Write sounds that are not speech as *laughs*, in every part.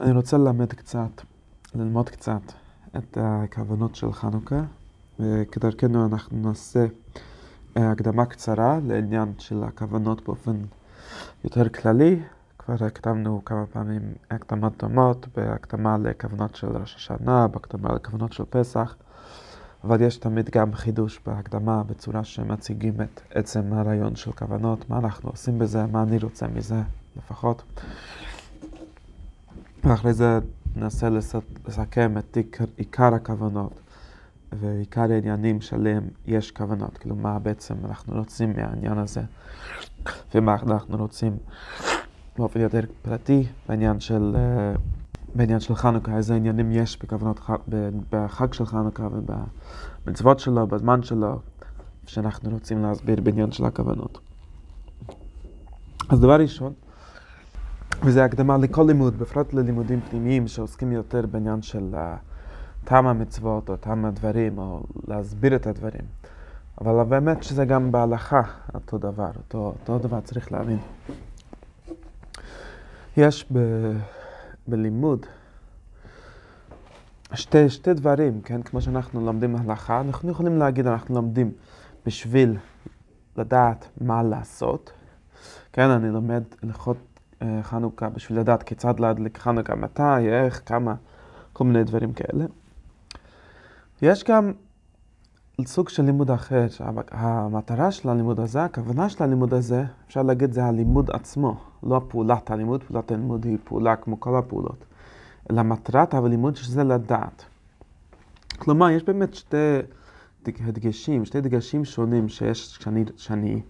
אני רוצה ללמד קצת, ללמוד קצת את הכוונות של חנוכה, וכדרכנו אנחנו נעשה אה, הקדמה קצרה לעניין של הכוונות באופן יותר כללי. כבר הקדמנו כמה פעמים הקדמות דומות, בהקדמה לכוונות של ראש השנה, בהקדמה לכוונות של פסח, אבל יש תמיד גם חידוש בהקדמה בצורה שמציגים את עצם הרעיון של כוונות, מה אנחנו עושים בזה, מה אני רוצה מזה לפחות. ואחרי זה ננסה לסכם את עיקר הכוונות ועיקר העניינים שלהם יש כוונות, כאילו מה בעצם אנחנו רוצים מהעניין הזה ומה אנחנו רוצים באופן יותר פרטי בעניין של, אה, בעניין של חנוכה, איזה עניינים יש בכוונות בחג של חנוכה ובמצוות שלו, בזמן שלו, שאנחנו רוצים להסביר בעניין של הכוונות. אז דבר ראשון, וזה הקדמה לכל לימוד, בפרט ללימודים פנימיים שעוסקים יותר בעניין של uh, טעם המצוות או טעם הדברים, או להסביר את הדברים. אבל באמת שזה גם בהלכה אותו דבר, אותו, אותו דבר צריך להבין. יש ב, בלימוד שתי, שתי דברים, כן? כמו שאנחנו לומדים הלכה, אנחנו יכולים להגיד, אנחנו לומדים בשביל לדעת מה לעשות. כן, אני לומד הלכות אה, חנוכה בשביל לדעת כיצד להדליק חנוכה, מתי, איך, כמה, כל מיני דברים כאלה. יש גם סוג של לימוד אחר, שהמטרה של הלימוד הזה, הכוונה של הלימוד הזה, אפשר להגיד זה הלימוד עצמו, לא פעולת הלימוד, פעולת הלימוד היא פעולה כמו כל הפעולות, אלא מטרת הלימוד שזה לדעת. כלומר, יש באמת שתי הדגשים, שתי דגשים שונים שיש כשאני, כשאני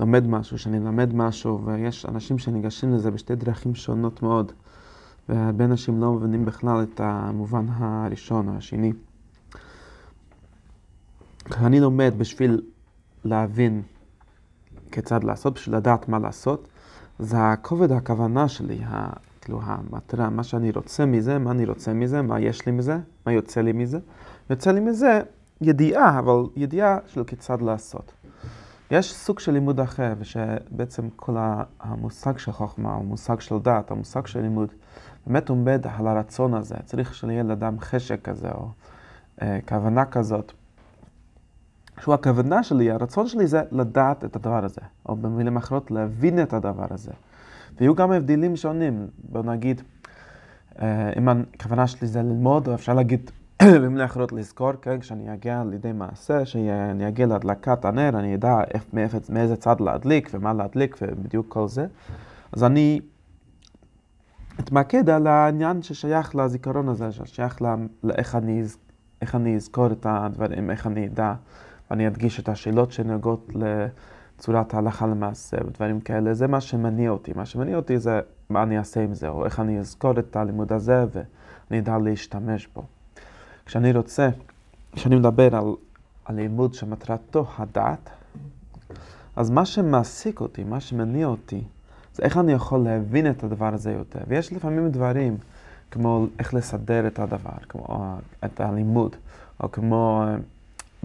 לומד משהו, שאני אלמד משהו, ויש אנשים שניגשים לזה בשתי דרכים שונות מאוד, והרבה אנשים לא מבינים בכלל את המובן הראשון או השני. אני לומד בשביל להבין כיצד לעשות, בשביל לדעת מה לעשות, זה הכובד הכוונה שלי, ה, כאילו המטרה, מה שאני רוצה מזה, מה אני רוצה מזה, מה יש לי מזה, מה יוצא לי מזה. יוצא לי מזה ידיעה, אבל ידיעה של כיצד לעשות. יש סוג של לימוד אחר, ושבעצם כל המושג של חוכמה, המושג של דת, המושג של לימוד, באמת עומד על הרצון הזה. צריך שיהיה לאדם חשק כזה, או אה, כוונה כזאת. שהוא הכוונה שלי, הרצון שלי זה לדעת את הדבר הזה, או במילים אחרות, להבין את הדבר הזה. ויהיו גם הבדלים שונים, בוא נגיד, אה, אם הכוונה שלי זה ללמוד, או אפשר להגיד *clears throat* במילים אחרות לזכור, כן, כשאני אגיע לידי מעשה, שאני אגיע להדלקת הנר, אני אדע איך, מאיפה, מאיזה צד להדליק ומה להדליק ובדיוק כל זה. אז אני אתמקד על העניין ששייך לזיכרון הזה, ששייך לאיך אני, איך אני אזכור את הדברים, איך אני אדע, ואני אדגיש את השאלות שנוגעות לצורת ההלכה למעשה ודברים כאלה. זה מה שמניע אותי. מה שמניע אותי זה מה אני אעשה עם זה, או איך אני אזכור את הלימוד הזה ואני אדע להשתמש בו. כשאני רוצה, כשאני מדבר על, על לימוד שמטרתו הדת, אז מה שמעסיק אותי, מה שמניע אותי, זה איך אני יכול להבין את הדבר הזה יותר. ויש לפעמים דברים, כמו איך לסדר את הדבר, כמו את הלימוד, או כמו אה,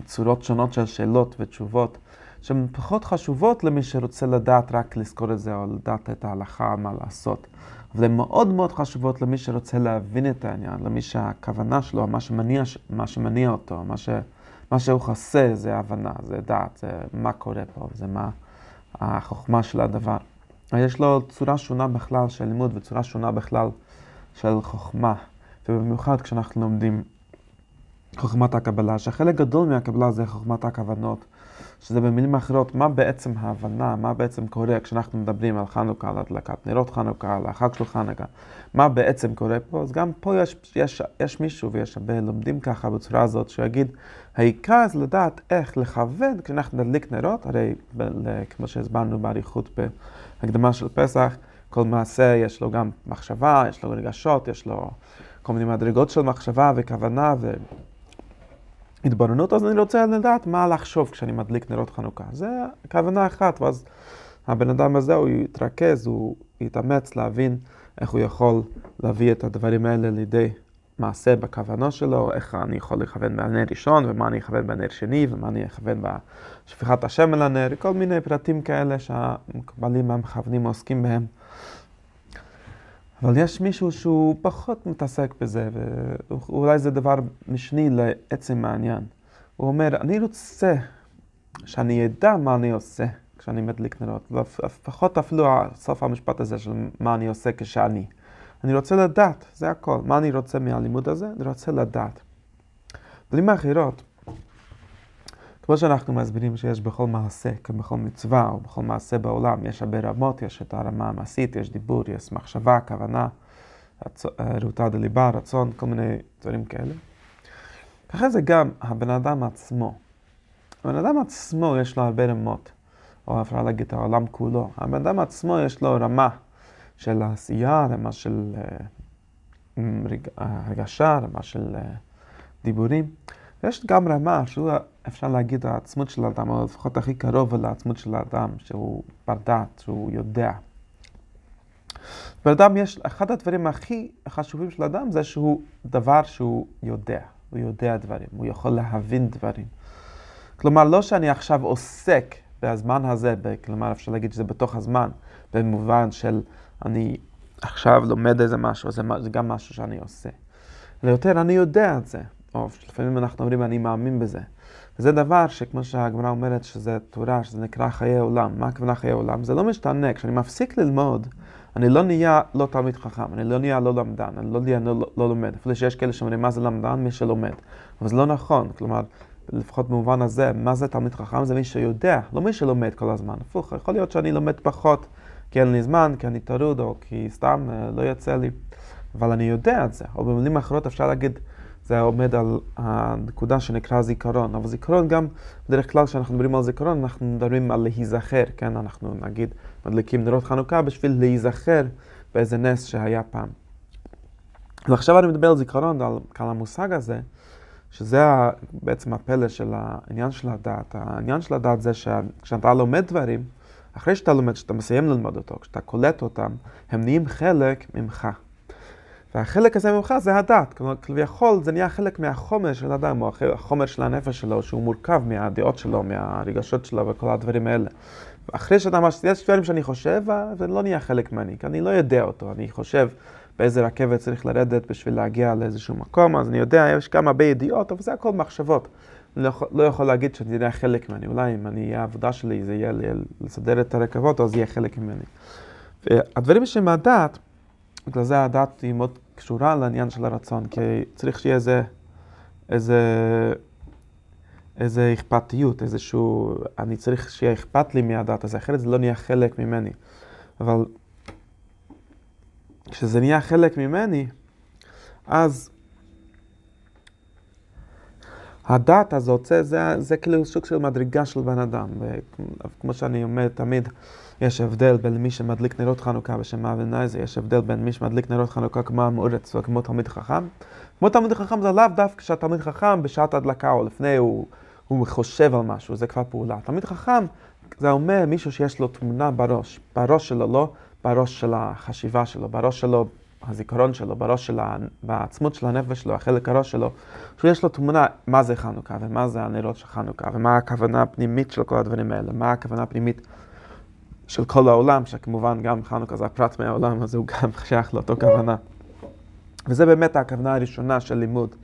צורות שונות של שאלות ותשובות, שהן פחות חשובות למי שרוצה לדעת רק לזכור את זה, או לדעת את ההלכה, מה לעשות. אבל הן מאוד מאוד חשובות למי שרוצה להבין את העניין, למי שהכוונה שלו, מה שמניע, מה שמניע אותו, מה, ש, מה שהוא חסה זה הבנה, זה דעת, זה מה קורה פה, זה מה החוכמה של הדבר. יש לו צורה שונה בכלל של לימוד וצורה שונה בכלל של חוכמה, ובמיוחד כשאנחנו לומדים חוכמת הקבלה, שחלק גדול מהקבלה זה חוכמת הכוונות. שזה במילים אחרות, מה בעצם ההבנה, מה בעצם קורה כשאנחנו מדברים על חנוכה, על הדלקת נרות חנוכה, על החג של חנוכה, מה בעצם קורה פה, אז גם פה יש, יש, יש מישהו ויש הרבה לומדים ככה בצורה הזאת, שיגיד, העיקר זה לדעת איך לכוון כשאנחנו נדליק נרות, הרי ב- כמו שהסברנו באריכות בהקדמה של פסח, כל מעשה יש לו גם מחשבה, יש לו רגשות, יש לו כל מיני מדרגות של מחשבה וכוונה ו... התבוננות, אז אני רוצה לדעת מה לחשוב כשאני מדליק נרות חנוכה. זה כוונה אחת, ואז הבן אדם הזה, הוא יתרכז, הוא יתאמץ להבין איך הוא יכול להביא את הדברים האלה לידי מעשה בכוונה שלו, איך אני יכול לכוון בנר ראשון, ומה אני אכוון בנר שני, ומה אני אכוון בשפיכת השם אל הנר, כל מיני פרטים כאלה שהמקבלים המכוונים עוסקים בהם. אבל יש מישהו שהוא פחות מתעסק בזה, ואולי זה דבר משני לעצם העניין. הוא אומר, אני רוצה שאני אדע מה אני עושה כשאני מדליק נרות, לפחות אפילו סוף המשפט הזה של מה אני עושה כשאני. אני רוצה לדעת, זה הכל. מה אני רוצה מהלימוד הזה? אני רוצה לדעת. במילים אחרות, כמו שאנחנו מסבירים שיש בכל מעשה, כבכל מצווה או בכל מעשה בעולם, יש הרבה רמות, יש את הרמה המעשית, יש דיבור, יש מחשבה, כוונה, רעותה דליבה, רצון, כל מיני דברים כאלה. ככה זה גם הבן אדם עצמו. הבן אדם עצמו יש לו הרבה רמות, או אפשר להגיד העולם כולו. הבן אדם עצמו יש לו רמה של העשייה, רמה של uh, הרגשה, רמה של דיבורים. יש גם רמה שהוא, אפשר להגיד, העצמות של האדם, או לפחות הכי קרוב לעצמות של האדם, שהוא בר דעת, שהוא יודע. באדם יש, אחד הדברים הכי חשובים של האדם זה שהוא דבר שהוא יודע. הוא יודע דברים, הוא יכול להבין דברים. כלומר, לא שאני עכשיו עוסק בזמן הזה, כלומר, אפשר להגיד שזה בתוך הזמן, במובן של אני עכשיו לומד איזה משהו, זה, גם משהו שאני עושה. ויותר, אני יודע את זה. או לפעמים אנחנו אומרים, אני מאמין בזה. וזה דבר שכמו שהגמרא אומרת, שזה תורה, שזה נקרא חיי עולם. מה הכוונה חיי עולם? זה לא משתנה. כשאני מפסיק ללמוד, אני לא נהיה לא תלמיד חכם, אני לא נהיה לא למדן, אני לא נהיה לא, לא לומד. אפילו שיש כאלה שאומרים, מה זה למדן? מי שלומד. אבל זה לא נכון. כלומר, לפחות במובן הזה, מה זה תלמיד חכם? זה מי שיודע, לא מי שלומד כל הזמן. הפוך, יכול להיות שאני לומד פחות, כי אין לי זמן, כי אני טרוד, או כי סתם אה, לא יוצא לי. אבל אני יודע את זה. או במילים אחרות אפשר להגיד, זה עומד על הנקודה שנקרא זיכרון. אבל זיכרון גם, בדרך כלל כשאנחנו מדברים על זיכרון, אנחנו מדברים על להיזכר, כן? אנחנו נגיד מדליקים נרות חנוכה בשביל להיזכר באיזה נס שהיה פעם. ועכשיו אני מדבר על זיכרון, על, על המושג הזה, שזה בעצם הפלא של העניין של הדעת. העניין של הדעת זה שכשאתה לומד דברים, אחרי שאתה לומד, כשאתה מסיים ללמוד אותו, כשאתה קולט אותם, הם נהיים חלק ממך. והחלק הזה ממך זה הדת, כלומר כביכול זה נהיה חלק מהחומר של האדם, או החומר של הנפש שלו, שהוא מורכב מהדעות שלו, מהרגשות שלו וכל הדברים האלה. אחרי שאתה ממש, יש דברים שאני חושב, זה לא נהיה חלק ממני, כי אני לא יודע אותו, אני חושב באיזה רכבת צריך לרדת בשביל להגיע לאיזשהו מקום, אז אני יודע, יש כמה הרבה ידיעות, אבל זה הכל מחשבות. אני לא, לא יכול להגיד שזה נהיה חלק ממני, אולי אם אני, העבודה שלי זה יהיה לסדר את הרכבות, אז יהיה חלק ממני. והדברים שהם הדת, בגלל זה הדת היא מאוד קשורה לעניין של הרצון, כי צריך שיהיה איזה, איזה, איזה אכפתיות, איזשהו, אני צריך שיהיה אכפת לי מהדת הזה, אחרת זה לא נהיה חלק ממני. אבל כשזה נהיה חלק ממני, אז הדת הזאת, זה, זה, זה כאילו סוג של מדרגה של בן אדם. וכמו שאני אומר תמיד, יש הבדל בין מי שמדליק נרות חנוכה בשם אבנייזר, יש הבדל בין מי שמדליק נרות חנוכה כמו המאורץ וכמו תלמיד חכם. כמו תלמיד חכם זה לאו דווקא שהתלמיד חכם בשעת הדלקה או לפני הוא, הוא חושב על משהו, זה כבר פעולה. תלמיד חכם זה אומר מישהו שיש לו תמונה בראש, בראש שלו, לא בראש של החשיבה שלו, בראש שלו, הזיכרון שלו, בראש של ה... בעצמות של הנפש שלו, החלק הראש שלו, שיש לו תמונה מה זה חנוכה ומה זה הנרות של חנוכה ומה הכוונה הפנימית של כל הדברים האלה, מה הכוונה הפנימית של כל העולם, שכמובן גם חנוכה זה הפרט מהעולם, אז הוא גם שייך לאותו כוונה. וזה באמת הכוונה הראשונה של לימוד,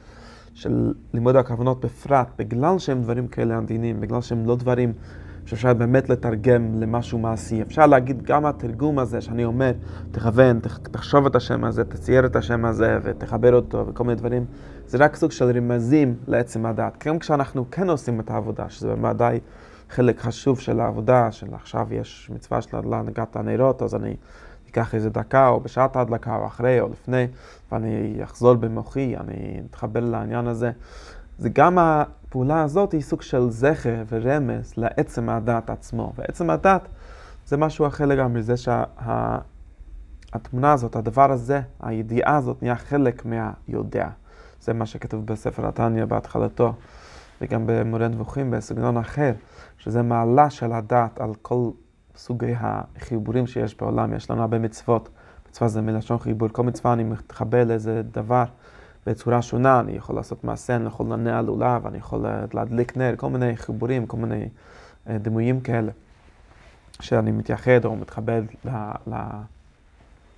של לימוד הכוונות בפרט, בגלל שהם דברים כאלה עדינים, בגלל שהם לא דברים שאפשר באמת לתרגם למשהו מעשי. אפשר להגיד גם התרגום הזה, שאני אומר, תכוון, תחשוב את השם הזה, תצייר את השם הזה ותחבר אותו וכל מיני דברים, זה רק סוג של רמזים לעצם הדעת. גם כשאנחנו כן עושים את העבודה, שזה בוודאי חלק חשוב של העבודה, של עכשיו יש מצווה של הנהגת הנרות, אז אני אקח איזה דקה, או בשעת ההדלקה, או אחרי, או לפני, ואני אחזור במוחי, אני אתחבר לעניין הזה. זה גם הפעולה הזאת היא סוג של זכר ורמז לעצם הדת עצמו. ועצם הדת זה משהו אחר לגמרי, זה שהתמונה שה, הזאת, הדבר הזה, הידיעה הזאת, נהיה חלק מהיודע. זה מה שכתוב בספר התניא בהתחלתו, וגם במורה נבוכים בסגנון אחר, שזה מעלה של הדת על כל סוגי החיבורים שיש בעולם. יש לנו הרבה מצוות. מצווה זה מלשון חיבור. כל מצווה אני מתחבר לאיזה דבר. בצורה שונה, אני יכול לעשות מעשה, אני יכול לנע לולב, אני יכול להדליק נר, כל מיני חיבורים, כל מיני uh, דימויים כאלה, שאני מתייחד או ל,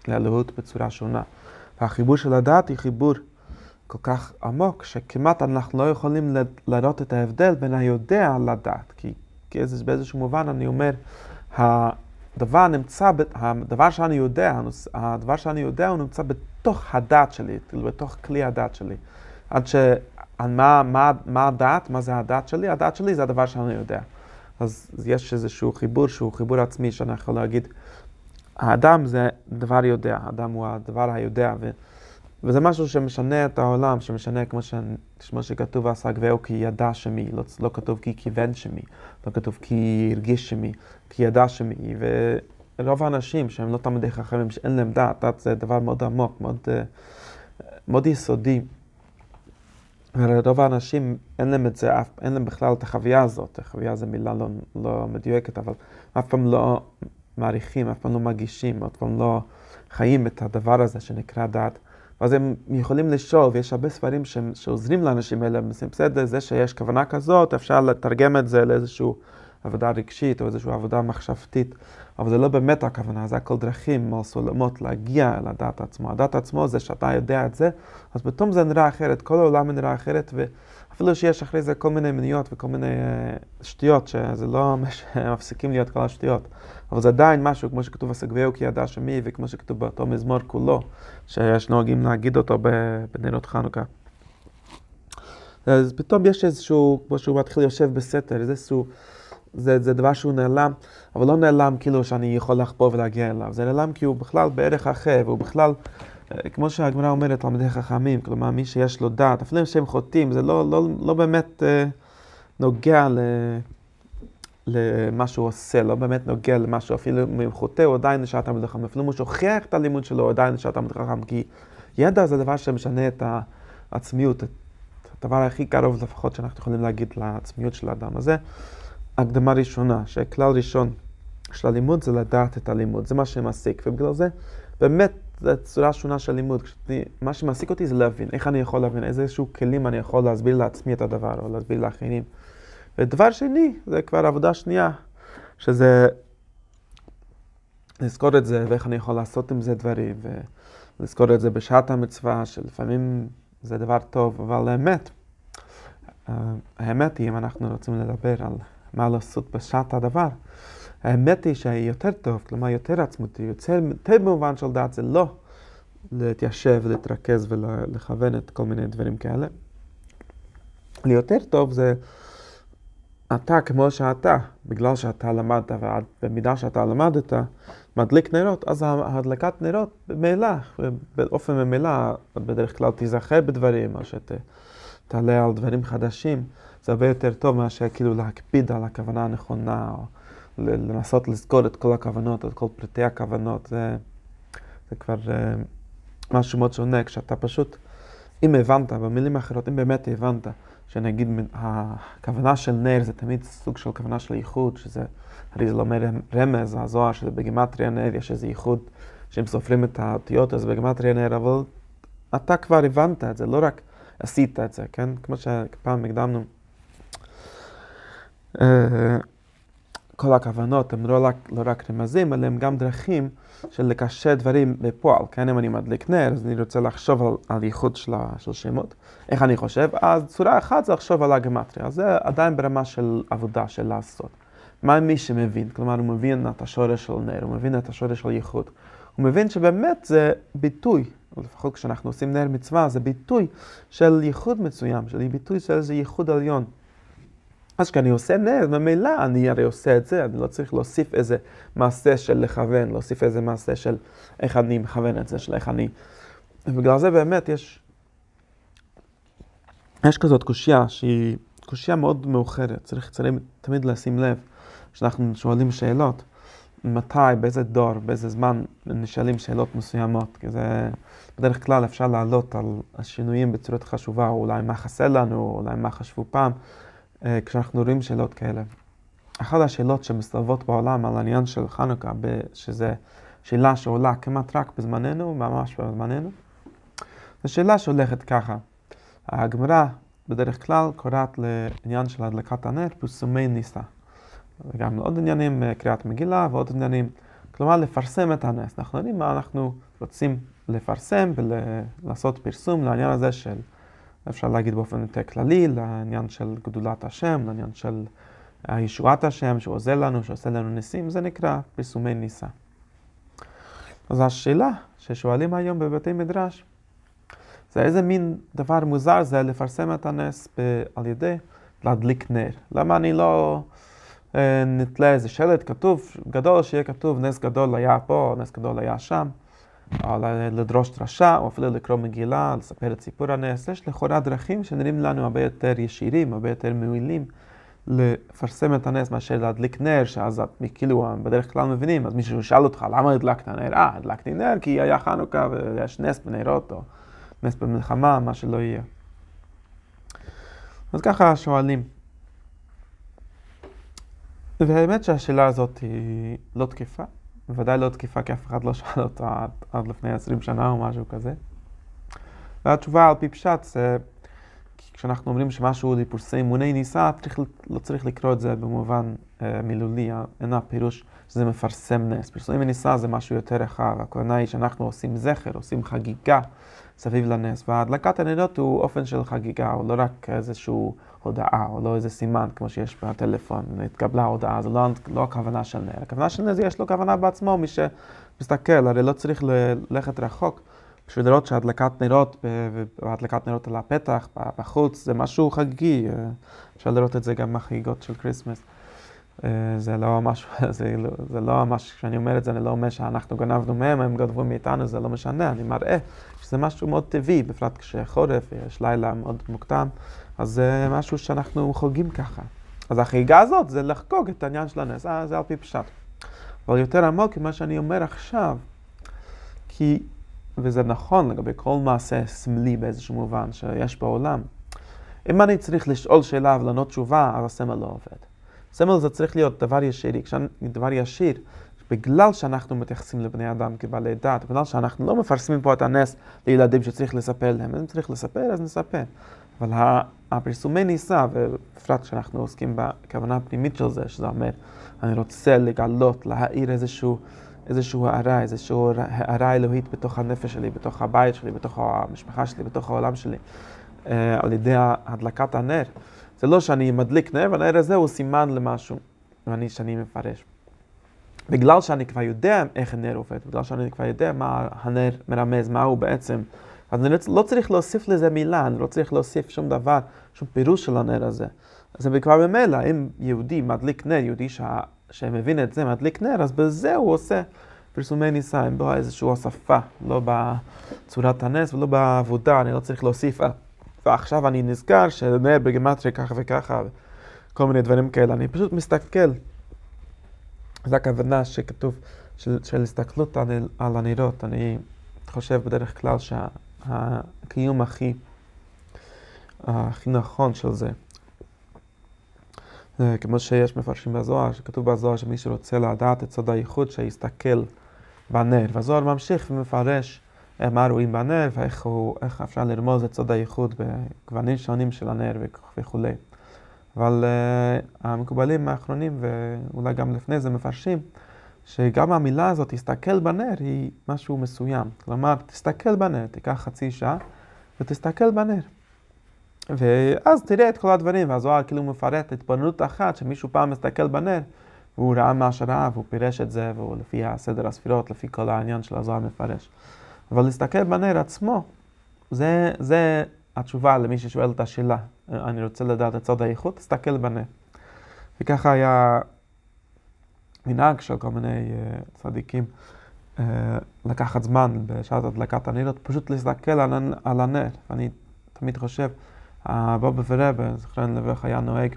לאלוהות בצורה שונה. והחיבור של הדעת היא חיבור כל כך עמוק, שכמעט אנחנו לא יכולים לראות את ההבדל בין היודע לדעת. כי, באיזשהו מובן אני אומר, הדבר נמצא, הדבר שאני יודע, הדבר שאני יודע הוא נמצא בתוך הדעת שלי, כאילו בתוך כלי הדעת שלי. עד ש... מה, מה, מה הדעת? מה זה הדעת שלי? הדעת שלי זה הדבר שאני יודע. אז יש איזשהו חיבור שהוא חיבור עצמי שאני יכול להגיד, האדם זה דבר יודע, האדם הוא הדבר היודע, ו, וזה משהו שמשנה את העולם, שמשנה כמו, ש, כמו שכתוב עשה גבהו כי ידע שמי, לא, לא כתוב כי כיוון שמי, לא כתוב כי הרגיש שמי, כי ידע שמי, ורוב האנשים שהם לא תלמידי חכמים, שאין להם דעת, דעת זה דבר מאוד עמוק, מאוד, מאוד יסודי. ולרוב האנשים אין להם את זה, אין להם בכלל את החוויה הזאת, החוויה זו מילה לא, לא מדויקת, אבל אף פעם לא מעריכים, אף פעם לא מגישים, אף פעם לא חיים את הדבר הזה שנקרא דת. ואז הם יכולים לשאול, ויש הרבה ספרים ש, שעוזרים לאנשים האלה, בסדר, זה שיש כוונה כזאת, אפשר לתרגם את זה לאיזושהי עבודה רגשית או איזושהי עבודה מחשבתית, אבל זה לא באמת הכוונה, זה הכל דרכים או סולמות להגיע הדת עצמו. הדת עצמו זה שאתה יודע את זה, אז פתאום זה נראה אחרת, כל העולם נראה אחרת, ואפילו שיש אחרי זה כל מיני מניות וכל מיני uh, שטויות, שזה לא מפסיקים להיות כל השטויות. אבל זה עדיין משהו, כמו שכתוב הסגביהו כי ידע שמי, וכמו שכתוב באותו מזמור כולו, שיש נוהגים להגיד אותו בנרות חנוכה. אז פתאום יש איזשהו, כמו שהוא מתחיל יושב בסתר, איזשהו, זה, זה דבר שהוא נעלם, אבל לא נעלם כאילו שאני יכול לחפור ולהגיע אליו, זה נעלם כי הוא בכלל בערך אחר, והוא בכלל, אה, כמו שהגמרא אומרת, תלמידי חכמים, כלומר מי שיש לו דעת, אפילו שהם חוטאים, זה לא, לא, לא באמת אה, נוגע ל... למה שהוא עושה, לא באמת נוגע למשהו, אפילו אם הוא חוטא, הוא עדיין נשאר תלמיד חכם, אפילו אם הוא שוכח את הלימוד שלו, הוא עדיין נשאר תלמיד חכם, כי ידע זה דבר שמשנה את העצמיות, את הדבר הכי קרוב לפחות שאנחנו יכולים להגיד לעצמיות של האדם הזה. הקדמה ראשונה, שכלל ראשון של הלימוד זה לדעת את הלימוד, זה מה שמעסיק, ובגלל זה באמת זו צורה שונה של לימוד. כשאני, מה שמעסיק אותי זה להבין, איך אני יכול להבין, איזה איזשהו כלים אני יכול להסביר לעצמי את הדבר, או להסביר לאחרים. ודבר שני, זה כבר עבודה שנייה, שזה לזכור את זה, ואיך אני יכול לעשות עם זה דברים, ולזכור את זה בשעת המצווה, שלפעמים זה דבר טוב, אבל האמת, אה, האמת היא, אם אנחנו רוצים לדבר על מה לעשות בשעת הדבר, האמת היא שהיא יותר טוב, כלומר יותר עצמותי, יותר, במובן של דעת, זה לא להתיישב ולהתרכז ולכוון את כל מיני דברים כאלה. ליותר טוב זה אתה כמו שאתה, בגלל שאתה למדת, ובמידה שאתה למדת, מדליק נרות, אז הדלקת נרות ממילא, באופן ממילא, בדרך כלל תיזכר בדברים, או שתעלה על דברים חדשים, זה הרבה יותר טוב מאשר כאילו להקפיד על הכוונה הנכונה, או לנסות לזכור את כל הכוונות, את כל פרטי הכוונות, זה, זה כבר uh, משהו מאוד שונה, כשאתה פשוט, אם הבנת, במילים אחרות, אם באמת הבנת, שנגיד הכוונה של נר זה תמיד סוג של כוונה של ייחוד, שזה, הרי זה לא אומר רמז, הזוהר, שזה בגימטריה נר, יש איזה ייחוד, שאם סופרים את האותיות, אז בגימטריה נר, אבל אתה כבר הבנת את זה, לא רק עשית את זה, כן? כמו שפעם הקדמנו. כל הכוונות הן לא לא רק רמזים, אלא הן גם דרכים של לקשר דברים בפועל. כן, אם אני מדליק נר, אז אני רוצה לחשוב על, על ייחוד של, של שמות. איך אני חושב? אז צורה אחת זה לחשוב על הגמטריה. זה עדיין ברמה של עבודה, של לעשות. מה מי שמבין? כלומר, הוא מבין את השורש של נר, הוא מבין את השורש של ייחוד. הוא מבין שבאמת זה ביטוי, לפחות כשאנחנו עושים נר מצווה, זה ביטוי של ייחוד מסוים, של ביטוי של איזה ייחוד עליון. אז כשאני עושה נר, ממילא אני הרי עושה את זה, אני לא צריך להוסיף איזה מעשה של לכוון, להוסיף איזה מעשה של איך אני מכוון את זה, של איך אני... ובגלל זה באמת יש... יש כזאת קושייה שהיא קושייה מאוד מאוחרת, צריך, צריך תמיד לשים לב כשאנחנו שואלים שאלות, מתי, באיזה דור, באיזה זמן נשאלים שאלות מסוימות, כי זה בדרך כלל אפשר לעלות על השינויים בצורת חשובה, אולי מה חסר לנו, אולי מה חשבו פעם. אה, כשאנחנו רואים שאלות כאלה. אחת השאלות שמסתובבות בעולם על העניין של חנוכה, שזה שאלה שעולה כמעט רק בזמננו, ממש בזמננו, זו שאלה שהולכת ככה. הגמרא בדרך כלל קוראת לעניין של הדלקת הנר פרסומי ניסה. וגם עוד עניינים, אה, קריאת מגילה ועוד עניינים, כלומר, לפרסם את הנס. אנחנו יודעים מה אנחנו רוצים לפרסם ולעשות פרסום לעניין הזה של, אפשר להגיד באופן יותר כללי, לעניין של גדולת השם, לעניין של ישועת השם, שהוא עוזר לנו, שעושה לנו ניסים, זה נקרא פרסומי ניסה. אז השאלה ששואלים היום בבתי מדרש, זה איזה מין דבר מוזר זה לפרסם את הנס ב- על ידי להדליק נר. למה אני לא אה, נתלה איזה שלט כתוב, גדול, שיהיה כתוב נס גדול היה פה, נס גדול היה שם, לדרוש דרשה, או אפילו לקרוא מגילה, לספר את סיפור הנס. יש לכאורה דרכים שנראים לנו הרבה יותר ישירים, הרבה יותר מועילים. לפרסם את הנס מאשר להדליק נר, שאז את כאילו בדרך כלל מבינים, אז מישהו שאל אותך, למה הדלקת נר? אה, הדלקתי נר כי היה חנוכה ויש נס בנרות, או נס במלחמה, מה שלא יהיה. אז ככה שואלים. והאמת שהשאלה הזאת היא לא תקפה, בוודאי לא תקפה כי אף אחד לא שאל אותה עד, עד לפני עשרים שנה או משהו כזה. והתשובה על פי פשט זה כשאנחנו אומרים שמשהו לפרסי אמוני נישא, צריך, לא צריך לקרוא את זה במובן אה, מילולי, אין הפירוש שזה מפרסם נס. פרסומי נישא זה משהו יותר רחב, הכוונה היא שאנחנו עושים זכר, עושים חגיגה סביב לנס, והדלקת הנרות הוא אופן של חגיגה, הוא לא רק איזושהי הודעה, או לא איזה סימן כמו שיש בטלפון, התקבלה הודעה, זה לא, לא הכוונה של נר. הכוונה של נר זה יש לו כוונה בעצמו, מי שמסתכל, הרי לא צריך ללכת רחוק. בשביל לראות שהדלקת נרות והדלקת נרות על הפתח, בחוץ, זה משהו חגיגי. אה, אפשר לראות את זה גם בחגיגות של כריסמס. אה, זה לא ממש, *laughs* זה, לא, זה לא ממש, כשאני אומר את זה, אני לא אומר שאנחנו גנבנו מהם, הם גנבו מאיתנו, זה לא משנה, אני מראה שזה משהו מאוד טבעי, בפרט כשחורף, יש לילה מאוד מוקדם, אז זה משהו שאנחנו חוגגים ככה. אז החגיגה הזאת זה לחגוג את העניין של הנס, אה, זה על פי פשט. אבל יותר עמוק ממה שאני אומר עכשיו, כי וזה נכון לגבי כל מעשה סמלי באיזשהו מובן שיש בעולם. אם אני צריך לשאול שאלה ולענות תשובה, אז הסמל לא עובד. סמל זה צריך להיות דבר ישירי, דבר ישיר, בגלל שאנחנו מתייחסים לבני אדם כבעלי דת, בגלל שאנחנו לא מפרסמים פה את הנס לילדים שצריך לספר להם, אם צריך לספר אז נספר. אבל הפרסומי ניסה, ובפרט כשאנחנו עוסקים בכוונה הפנימית של זה, שזה אומר, אני רוצה לגלות, להאיר איזשהו איזושהי הערה, איזושהי הערה אלוהית בתוך הנפש שלי, בתוך הבית שלי, בתוך המשפחה שלי, בתוך העולם שלי, אה, על ידי הדלקת הנר. זה לא שאני מדליק נר, והנר הזה הוא סימן למשהו, ואני, שאני מפרש. בגלל שאני כבר יודע איך הנר עובד, בגלל שאני כבר יודע מה הנר מרמז, מה הוא בעצם, אז אני לא צריך להוסיף לזה מילה, אני לא צריך להוסיף שום דבר, שום פירוש של הנר הזה. אז כבר ממילא, אם יהודי מדליק נר, יהודי שה... שמבין את זה, מדליק נר, אז בזה הוא עושה פרסומי ניסה, אין בו איזושהי הוספה, לא בצורת הנס ולא בעבודה, אני לא צריך להוסיף, אה, ועכשיו אני נזכר שנר בגימטריה ככה וככה, כל מיני דברים כאלה, אני פשוט מסתכל. זו הכוונה שכתוב, של, של הסתכלות על, על הנרות, אני חושב בדרך כלל שהקיום הכי, הכי נכון של זה. כמו שיש מפרשים בזוהר, שכתוב בזוהר שמי שרוצה לדעת את סוד הייחוד, שיסתכל בנר. והזוהר ממשיך ומפרש מה רואים בנר ואיך הוא, אפשר לרמוז את סוד הייחוד בגוונים שונים של הנר וכולי. אבל uh, המקובלים האחרונים, ואולי גם לפני זה מפרשים, שגם המילה הזאת, תסתכל בנר, היא משהו מסוים. כלומר, תסתכל בנר, תיקח חצי שעה ותסתכל בנר. ואז תראה את כל הדברים, והזוהר כאילו מפרט התבוננות אחת, שמישהו פעם מסתכל בנר, והוא ראה מה שראה, והוא פירש את זה, והוא לפי הסדר הספירות, לפי כל העניין של הזוהר מפרש. אבל להסתכל בנר עצמו, זה, זה התשובה למי ששואל את השאלה. אני רוצה לדעת את סוד האיכות, תסתכל בנר. וככה היה מנהג של כל מיני uh, צדיקים uh, לקחת זמן בשעת הדלקת הנרות, פשוט להסתכל על, על הנר. אני תמיד חושב, הבבא ורבא, זכרן לברך, היה נוהג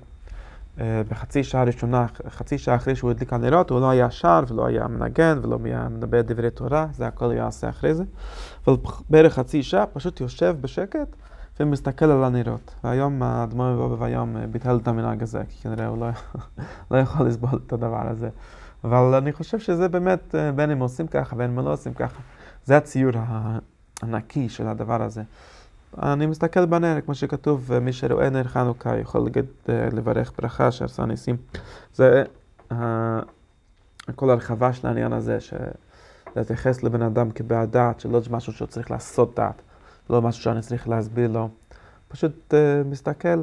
אה, בחצי שעה ראשונה, חצי שעה אחרי שהוא הדליק הנרות, הוא לא היה שר ולא היה מנגן ולא היה מדבר דברי תורה, זה הכל היה עושה אחרי זה. אבל בערך חצי שעה פשוט יושב בשקט ומסתכל על הנרות. והיום האדמו"ר מבבא והיום אה, ביטל את המנהג הזה, כי כנראה הוא לא, *laughs* לא יכול לסבול את הדבר הזה. אבל אני חושב שזה באמת, אה, בין אם עושים ככה ובין אם לא עושים ככה, זה הציור הנקי של הדבר הזה. אני מסתכל בנר, כמו שכתוב, מי שרואה נר חנוכה יכול להגיד, לברך ברכה שעשה ניסים. זה כל הרחבה של העניין הזה, להתייחס לבן אדם כבעד דעת, שלא משהו שהוא צריך לעשות דעת, לא משהו שאני צריך להסביר לו. פשוט uh, מסתכל,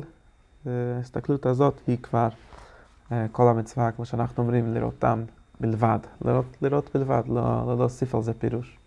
ההסתכלות הזאת היא כבר uh, כל המצווה, כמו שאנחנו אומרים, לראותם בלבד, לראות, לראות בלבד, לא, לא להוסיף על זה פירוש.